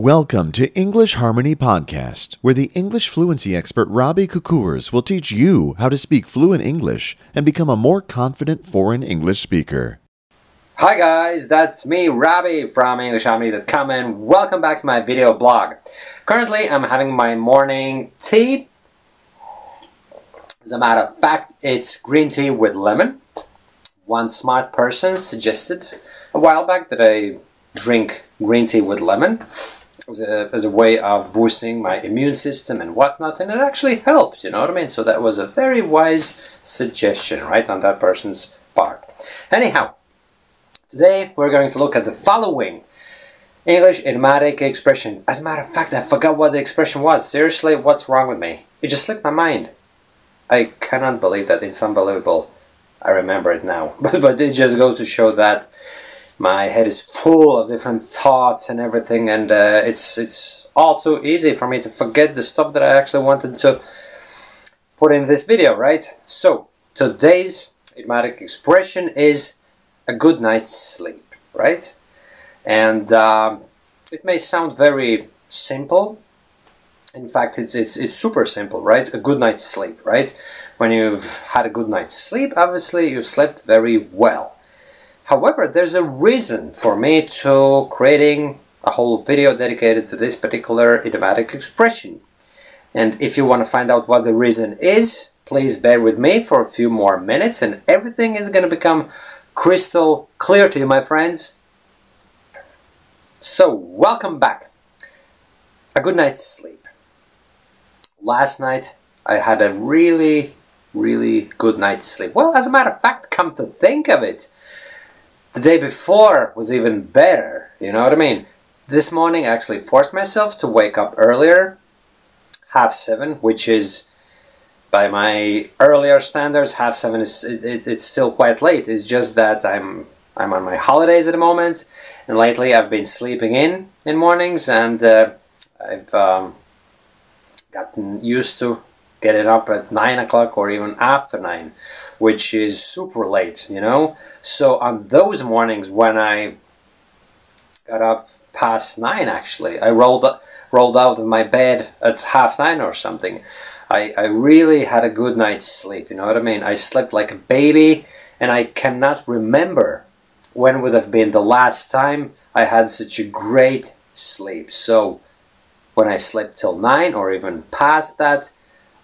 Welcome to English Harmony Podcast, where the English fluency expert Robbie Kukurs will teach you how to speak fluent English and become a more confident foreign English speaker. Hi guys, that's me, Robbie from EnglishHarmony.com and welcome back to my video blog. Currently, I'm having my morning tea. As a matter of fact, it's green tea with lemon. One smart person suggested a while back that I drink green tea with lemon as a, as a way of boosting my immune system and whatnot, and it actually helped, you know what I mean? So that was a very wise suggestion, right, on that person's part. Anyhow, today we're going to look at the following English idiomatic expression. As a matter of fact, I forgot what the expression was. Seriously, what's wrong with me? It just slipped my mind. I cannot believe that. It's unbelievable. I remember it now. but, but it just goes to show that my head is full of different thoughts and everything and uh, it's it's all too easy for me to forget the stuff that I actually wanted to put in this video right? So today's idiomatic expression is a good night's sleep right? And um, it may sound very simple. In fact it's, it's it's super simple right? A good night's sleep right? When you've had a good night's sleep obviously you've slept very well However, there's a reason for me to creating a whole video dedicated to this particular idiomatic expression. And if you want to find out what the reason is, please bear with me for a few more minutes and everything is going to become crystal clear to you, my friends. So, welcome back. A good night's sleep. Last night, I had a really, really good night's sleep. Well, as a matter of fact, come to think of it, the day before was even better, you know what I mean? This morning I actually forced myself to wake up earlier, half seven, which is by my earlier standards, half seven is it, it, it's still quite late. It's just that I'm I'm on my holidays at the moment, and lately I've been sleeping in in mornings, and uh, I've um, gotten used to getting up at nine o'clock or even after nine, which is super late, you know. So on those mornings when I got up past nine, actually, I rolled rolled out of my bed at half nine or something. I, I really had a good night's sleep. You know what I mean? I slept like a baby, and I cannot remember when would have been the last time I had such a great sleep. So when I slept till nine or even past that,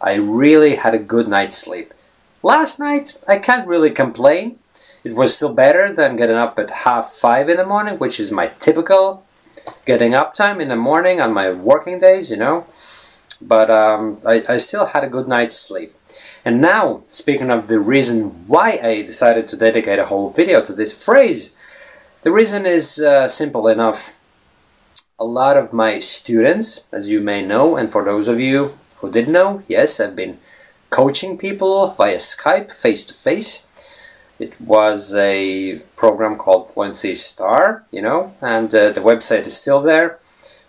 I really had a good night's sleep. Last night, I can't really complain. It was still better than getting up at half five in the morning, which is my typical getting up time in the morning on my working days, you know. But um, I, I still had a good night's sleep. And now, speaking of the reason why I decided to dedicate a whole video to this phrase, the reason is uh, simple enough. A lot of my students, as you may know, and for those of you who didn't know, yes, I've been coaching people via Skype, face to face. It was a program called Fluency Star, you know, and uh, the website is still there.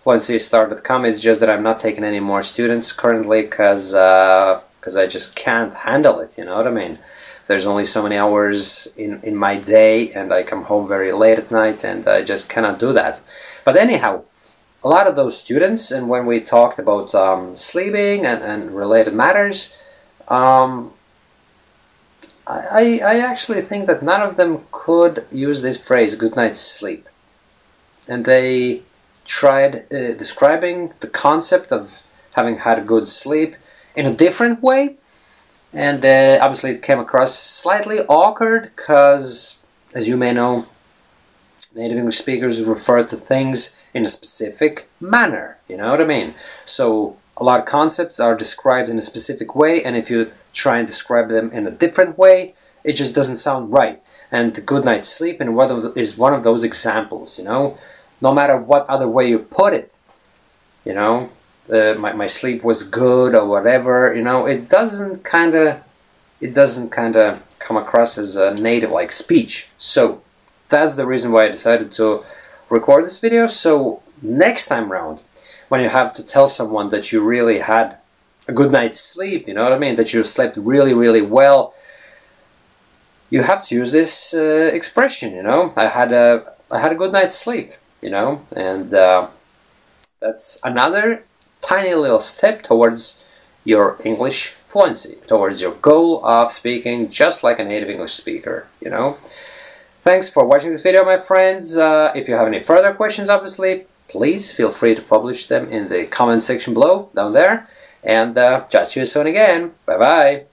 FluencyStar.com. It's just that I'm not taking any more students currently because because uh, I just can't handle it. You know what I mean? There's only so many hours in in my day, and I come home very late at night, and I just cannot do that. But anyhow, a lot of those students, and when we talked about um, sleeping and, and related matters, um, I, I actually think that none of them could use this phrase, good night's sleep. And they tried uh, describing the concept of having had a good sleep in a different way. And uh, obviously it came across slightly awkward because, as you may know, native English speakers refer to things in a specific manner. You know what I mean? So a lot of concepts are described in a specific way, and if you try and describe them in a different way, it just doesn't sound right. And the good night's sleep and of is one of those examples. You know, no matter what other way you put it, you know, uh, my my sleep was good or whatever. You know, it doesn't kind of it doesn't kind of come across as a native like speech. So that's the reason why I decided to record this video. So next time round, when you have to tell someone that you really had a good night's sleep, you know what I mean, that you slept really, really well, you have to use this uh, expression, you know. I had a I had a good night's sleep, you know, and uh, That's another tiny little step towards your English fluency, towards your goal of speaking just like a native English speaker, you know? Thanks for watching this video, my friends. Uh, if you have any further questions, obviously, please feel free to publish them in the comment section below, down there. And uh, chat to you soon again. Bye-bye.